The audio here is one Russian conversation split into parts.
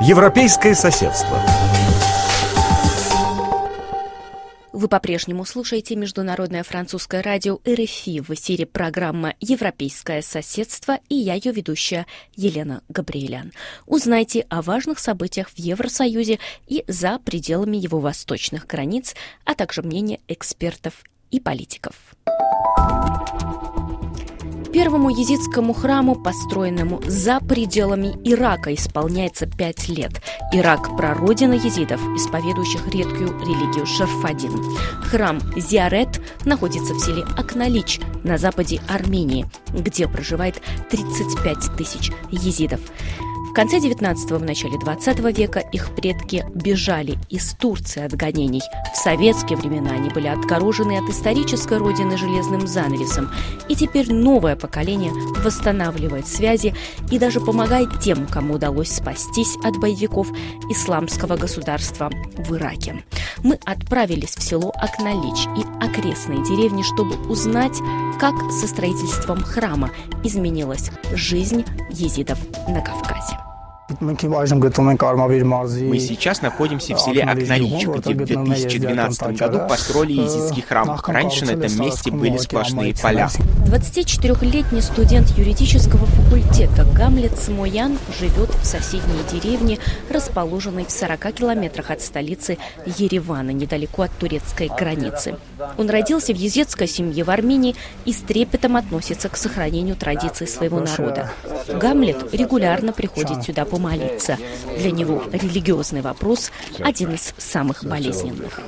Европейское соседство. Вы по-прежнему слушаете Международное французское радио РФИ. В эфире программа «Европейское соседство» и я ее ведущая Елена Габриэлян. Узнайте о важных событиях в Евросоюзе и за пределами его восточных границ, а также мнение экспертов и политиков. Первому езидскому храму, построенному за пределами Ирака, исполняется пять лет. Ирак – прародина езидов, исповедующих редкую религию Шарфадин. Храм Зиарет находится в селе Акналич на западе Армении, где проживает 35 тысяч езидов конце 19-го, в начале 20 века их предки бежали из Турции от гонений. В советские времена они были отгорожены от исторической родины железным занавесом. И теперь новое поколение восстанавливает связи и даже помогает тем, кому удалось спастись от боевиков исламского государства в Ираке. Мы отправились в село Акналич и окрестные деревни, чтобы узнать, как со строительством храма изменилась жизнь езидов на Кавказе. Мы сейчас находимся в селе Акналич, где в 2012 году построили езидский храм. Раньше на этом месте были сплошные поля. 24-летний студент юридического факультета Гамлет Смоян живет в соседней деревне, расположенной в 40 километрах от столицы Еревана, недалеко от турецкой границы. Он родился в езетской семье в Армении и с трепетом относится к сохранению традиций своего народа. Гамлет регулярно приходит сюда по помолиться. Для него религиозный вопрос один из самых болезненных.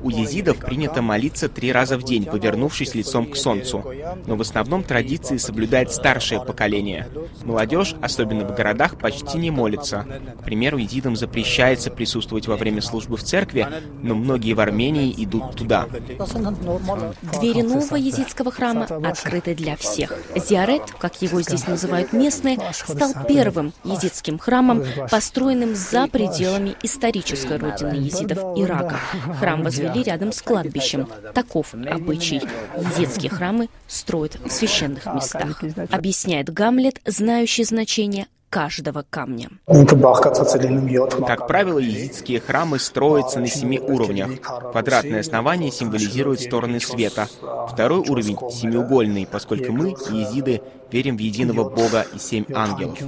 У езидов принято молиться три раза в день, повернувшись лицом к солнцу. Но в основном традиции соблюдает старшее поколение. Молодежь, особенно в городах, почти не молится. К примеру, езидам запрещается присутствовать во время службы в церкви, но многие в Армении идут туда. Двери нового езидского храма открыты для всех. Зиарет, как его здесь называют местные, стал первым езидским храмом, построенным за пределами исторической родины езидов Ирака. Храм возвели рядом с кладбищем. Таков обычай. Детские храмы строят в священных местах. Объясняет Гамлет, знающий значение каждого камня. Как правило, езидские храмы строятся на семи уровнях. Квадратное основание символизирует стороны света. Второй уровень — семиугольный, поскольку мы, езиды, верим в единого Бога и семь ангелов.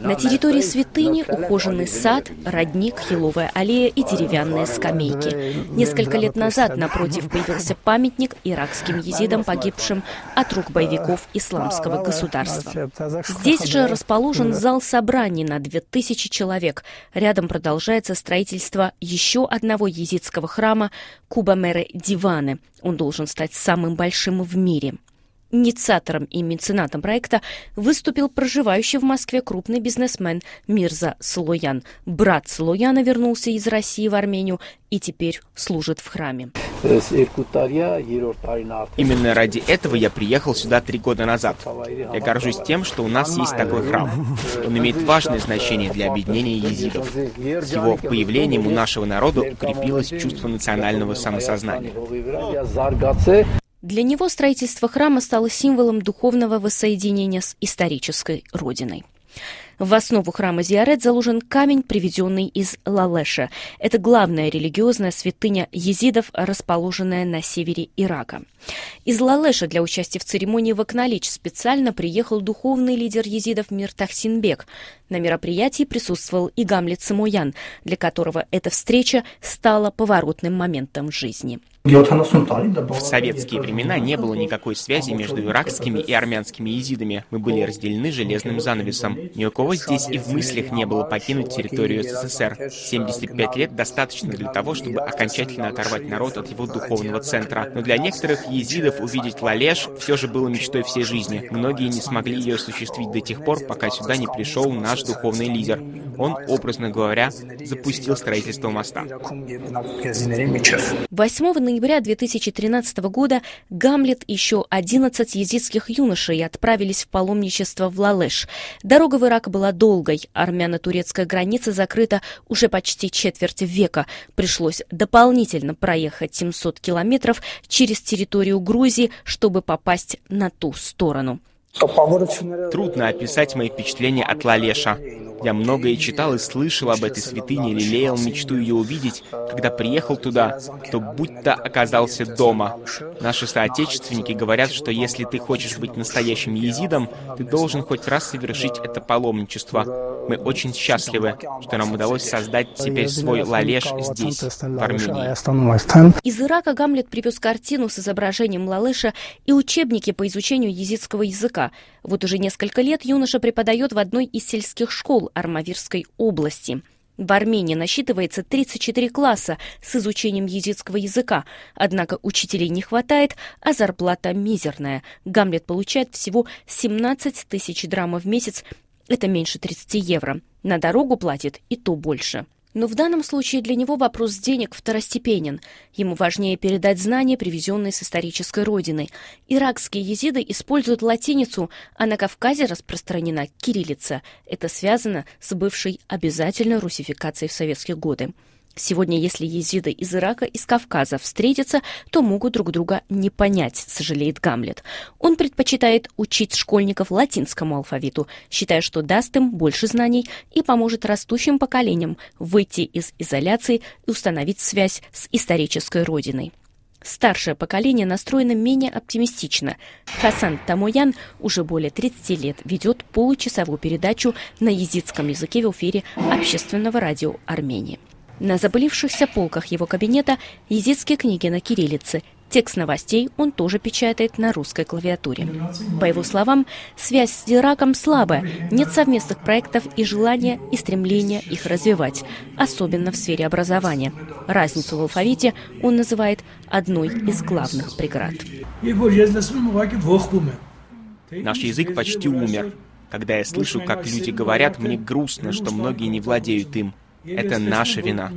На территории святыни ухоженный сад, родник, еловая аллея и деревянные скамейки. Несколько лет назад напротив появился памятник иракским езидам, погибшим от рук боевиков исламского государства. Здесь же расположен зал собраний на 2000 человек. Рядом продолжается строительство еще одного езидского храма Кубамеры Диваны. Он должен стать самым большим в мире. Инициатором и меценатом проекта выступил проживающий в Москве крупный бизнесмен Мирза Слоян. Брат Слояна вернулся из России в Армению и теперь служит в храме. Именно ради этого я приехал сюда три года назад. Я горжусь тем, что у нас есть такой храм. Он имеет важное значение для объединения езидов. С его появлением у нашего народа укрепилось чувство национального самосознания. Для него строительство храма стало символом духовного воссоединения с исторической родиной. В основу храма Зиарет заложен камень, приведенный из Лалеша. Это главная религиозная святыня езидов, расположенная на севере Ирака. Из Лалеша для участия в церемонии в Акналич специально приехал духовный лидер езидов Мир Тахсинбек. На мероприятии присутствовал и Гамлет Самуян, для которого эта встреча стала поворотным моментом жизни. В советские времена не было никакой связи между иракскими и армянскими езидами. Мы были разделены железным занавесом. Ни у кого здесь и в мыслях не было покинуть территорию СССР. 75 лет достаточно для того, чтобы окончательно оторвать народ от его духовного центра. Но для некоторых езидов увидеть Лалеш все же было мечтой всей жизни. Многие не смогли ее осуществить до тех пор, пока сюда не пришел наш духовный лидер. Он, образно говоря, запустил строительство моста. 8 ноября 2013 года Гамлет и еще 11 езидских юношей отправились в паломничество в Лалеш. Дорога в Ирак была долгой. Армяно-турецкая граница закрыта уже почти четверть века. Пришлось дополнительно проехать 700 километров через территорию Грузии, чтобы попасть на ту сторону. Трудно описать мои впечатления от Лалеша. Я многое читал и слышал об этой святыне, лелеял мечту ее увидеть. Когда приехал туда, то будто оказался дома. Наши соотечественники говорят, что если ты хочешь быть настоящим езидом, ты должен хоть раз совершить это паломничество. Мы очень счастливы, что нам удалось создать теперь свой лалеш здесь, в Армении. Из Ирака Гамлет привез картину с изображением лалеша и учебники по изучению езидского языка. Вот уже несколько лет юноша преподает в одной из сельских школ Армавирской области. В Армении насчитывается 34 класса с изучением езидского языка, однако учителей не хватает, а зарплата мизерная. Гамлет получает всего 17 тысяч драмов в месяц, это меньше 30 евро. На дорогу платит и то больше. Но в данном случае для него вопрос денег второстепенен. Ему важнее передать знания, привезенные с исторической родины. Иракские езиды используют латиницу, а на Кавказе распространена кириллица. Это связано с бывшей обязательной русификацией в советские годы. Сегодня, если езиды из Ирака и из Кавказа встретятся, то могут друг друга не понять, сожалеет Гамлет. Он предпочитает учить школьников латинскому алфавиту, считая, что даст им больше знаний и поможет растущим поколениям выйти из изоляции и установить связь с исторической родиной. Старшее поколение настроено менее оптимистично. Хасан Тамоян уже более 30 лет ведет получасовую передачу на езидском языке в эфире общественного радио Армении. На запылившихся полках его кабинета езидские книги на кириллице. Текст новостей он тоже печатает на русской клавиатуре. По его словам, связь с Ираком слабая, нет совместных проектов и желания и стремления их развивать, особенно в сфере образования. Разницу в алфавите он называет одной из главных преград. Наш язык почти умер. Когда я слышу, как люди говорят, мне грустно, что многие не владеют им. Это наша вина.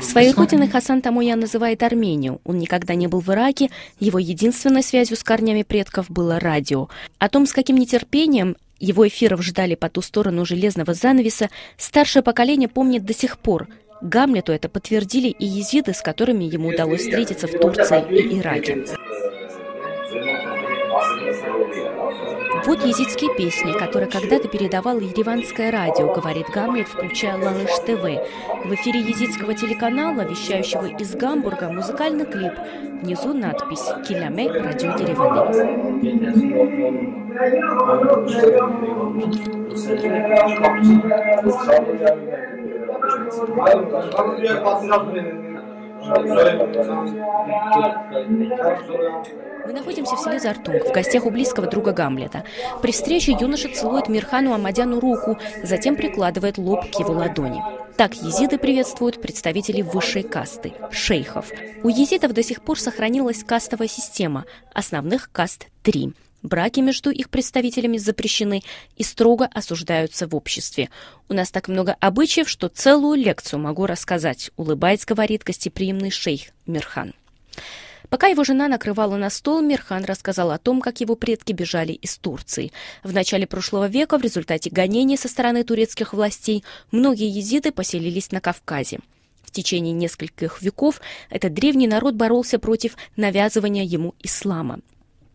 Своей родиной Хасан Тамуян называет Армению. Он никогда не был в Ираке. Его единственной связью с корнями предков было радио. О том, с каким нетерпением его эфиров ждали по ту сторону железного занавеса, старшее поколение помнит до сих пор. Гамлету это подтвердили и езиды, с которыми ему удалось встретиться в Турции и Ираке. Вот езидские песни, которые когда-то передавало Ереванское радио, говорит Гамлет, включая Лалыш ТВ. В эфире езидского телеканала, вещающего из Гамбурга, музыкальный клип. Внизу надпись «Киляме радио Дереваны». Мы находимся в селе Зартунг, в гостях у близкого друга Гамлета. При встрече юноша целует Мирхану Амадяну руку, затем прикладывает лоб к его ладони. Так езиды приветствуют представителей высшей касты – шейхов. У езидов до сих пор сохранилась кастовая система, основных каст – три – Браки между их представителями запрещены и строго осуждаются в обществе. У нас так много обычаев, что целую лекцию могу рассказать, улыбаясь, говорит гостеприимный шейх Мирхан. Пока его жена накрывала на стол, Мирхан рассказал о том, как его предки бежали из Турции. В начале прошлого века в результате гонений со стороны турецких властей многие езиды поселились на Кавказе. В течение нескольких веков этот древний народ боролся против навязывания ему ислама.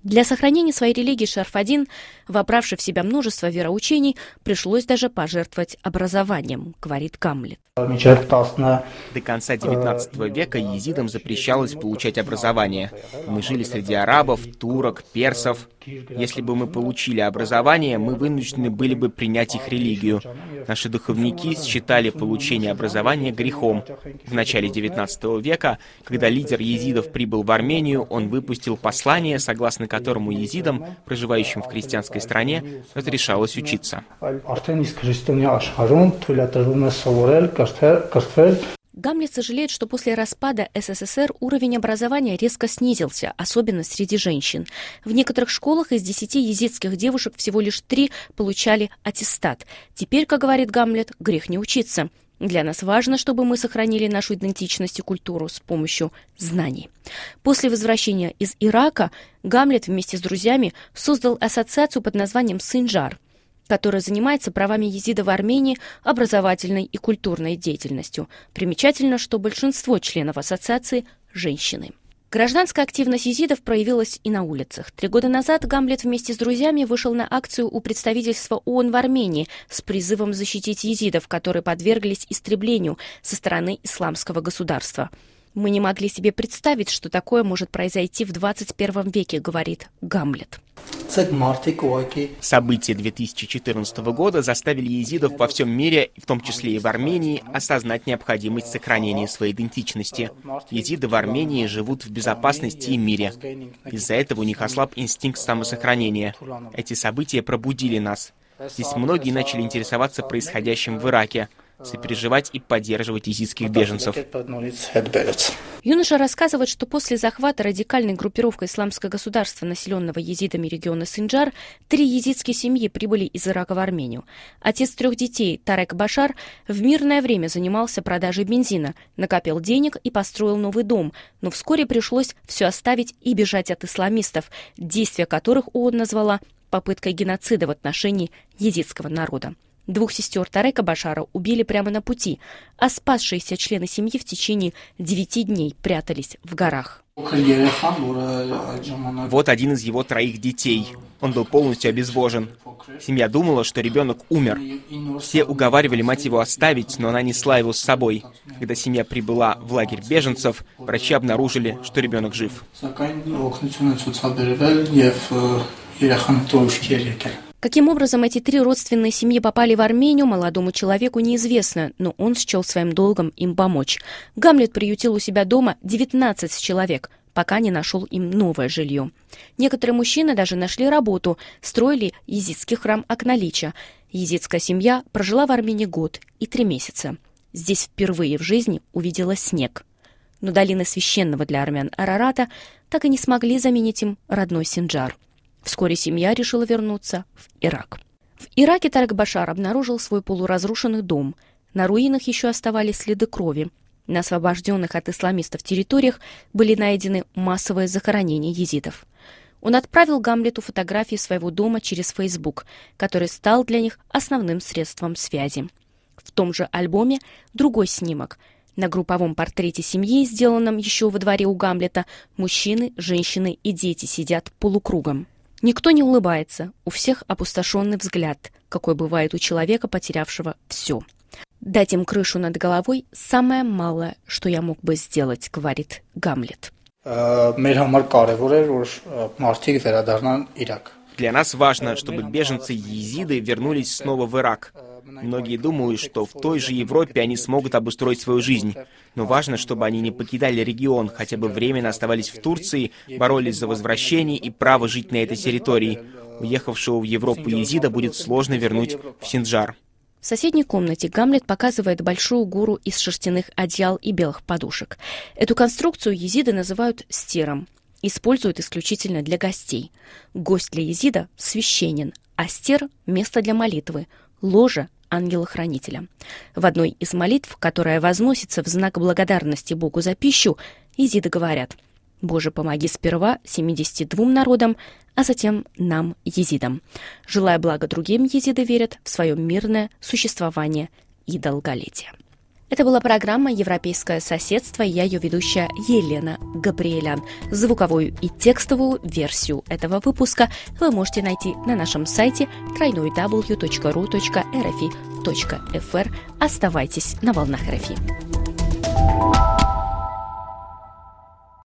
Для сохранения своей религии Шарфадин, вобравший в себя множество вероучений, пришлось даже пожертвовать образованием, говорит Камлет. До конца XIX века езидам запрещалось получать образование. Мы жили среди арабов, турок, персов. Если бы мы получили образование, мы вынуждены были бы принять их религию. Наши духовники считали получение образования грехом. В начале XIX века, когда лидер езидов прибыл в Армению, он выпустил послание, согласно которому езидам, проживающим в христианской стране, разрешалось учиться. Гамлет сожалеет, что после распада СССР уровень образования резко снизился, особенно среди женщин. В некоторых школах из десяти езидских девушек всего лишь три получали аттестат. Теперь, как говорит Гамлет, грех не учиться. Для нас важно, чтобы мы сохранили нашу идентичность и культуру с помощью знаний. После возвращения из Ирака Гамлет вместе с друзьями создал ассоциацию под названием «Синджар», которая занимается правами езида в Армении, образовательной и культурной деятельностью. Примечательно, что большинство членов ассоциации – женщины. Гражданская активность езидов проявилась и на улицах. Три года назад Гамлет вместе с друзьями вышел на акцию у представительства ООН в Армении с призывом защитить езидов, которые подверглись истреблению со стороны исламского государства. Мы не могли себе представить, что такое может произойти в 21 веке, говорит Гамлет. События 2014 года заставили езидов во всем мире, в том числе и в Армении, осознать необходимость сохранения своей идентичности. Езиды в Армении живут в безопасности и мире. Из-за этого у них ослаб инстинкт самосохранения. Эти события пробудили нас. Здесь многие начали интересоваться происходящим в Ираке – сопереживать и поддерживать изидских беженцев. Юноша рассказывает, что после захвата радикальной группировкой исламского государства, населенного езидами региона Синджар, три езидские семьи прибыли из Ирака в Армению. Отец трех детей, Тарек Башар, в мирное время занимался продажей бензина, накопил денег и построил новый дом, но вскоре пришлось все оставить и бежать от исламистов, действия которых ООН назвала попыткой геноцида в отношении езидского народа. Двух сестер Тарека Башара убили прямо на пути, а спасшиеся члены семьи в течение девяти дней прятались в горах. Вот один из его троих детей. Он был полностью обезвожен. Семья думала, что ребенок умер. Все уговаривали мать его оставить, но она несла его с собой. Когда семья прибыла в лагерь беженцев, врачи обнаружили, что ребенок жив. Каким образом эти три родственные семьи попали в Армению, молодому человеку неизвестно, но он счел своим долгом им помочь. Гамлет приютил у себя дома 19 человек, пока не нашел им новое жилье. Некоторые мужчины даже нашли работу, строили езидский храм Акналича. Езидская семья прожила в Армении год и три месяца. Здесь впервые в жизни увидела снег. Но долины священного для армян Арарата так и не смогли заменить им родной Синджар. Вскоре семья решила вернуться в Ирак. В Ираке Тарек Башар обнаружил свой полуразрушенный дом. На руинах еще оставались следы крови. На освобожденных от исламистов территориях были найдены массовые захоронения езидов. Он отправил Гамлету фотографии своего дома через Facebook, который стал для них основным средством связи. В том же альбоме другой снимок. На групповом портрете семьи, сделанном еще во дворе у Гамлета, мужчины, женщины и дети сидят полукругом. Никто не улыбается, у всех опустошенный взгляд, какой бывает у человека, потерявшего все. Дать им крышу над головой – самое малое, что я мог бы сделать, говорит Гамлет. Для нас важно, чтобы беженцы-езиды вернулись снова в Ирак. Многие думают, что в той же Европе они смогут обустроить свою жизнь. Но важно, чтобы они не покидали регион, хотя бы временно оставались в Турции, боролись за возвращение и право жить на этой территории. Уехавшего в Европу езида будет сложно вернуть в Синджар. В соседней комнате Гамлет показывает большую гору из шерстяных одеял и белых подушек. Эту конструкцию езиды называют стером. Используют исключительно для гостей. Гость для езида – священен, а стер – место для молитвы, ложа ангела-хранителя. В одной из молитв, которая возносится в знак благодарности Богу за пищу, изиды говорят «Боже, помоги сперва 72 народам, а затем нам, езидам». Желая блага другим, езиды верят в свое мирное существование и долголетие. Это была программа «Европейское соседство» и я ее ведущая Елена Габриэлян. Звуковую и текстовую версию этого выпуска вы можете найти на нашем сайте www.ru.rfi.fr. Оставайтесь на волнах РФИ.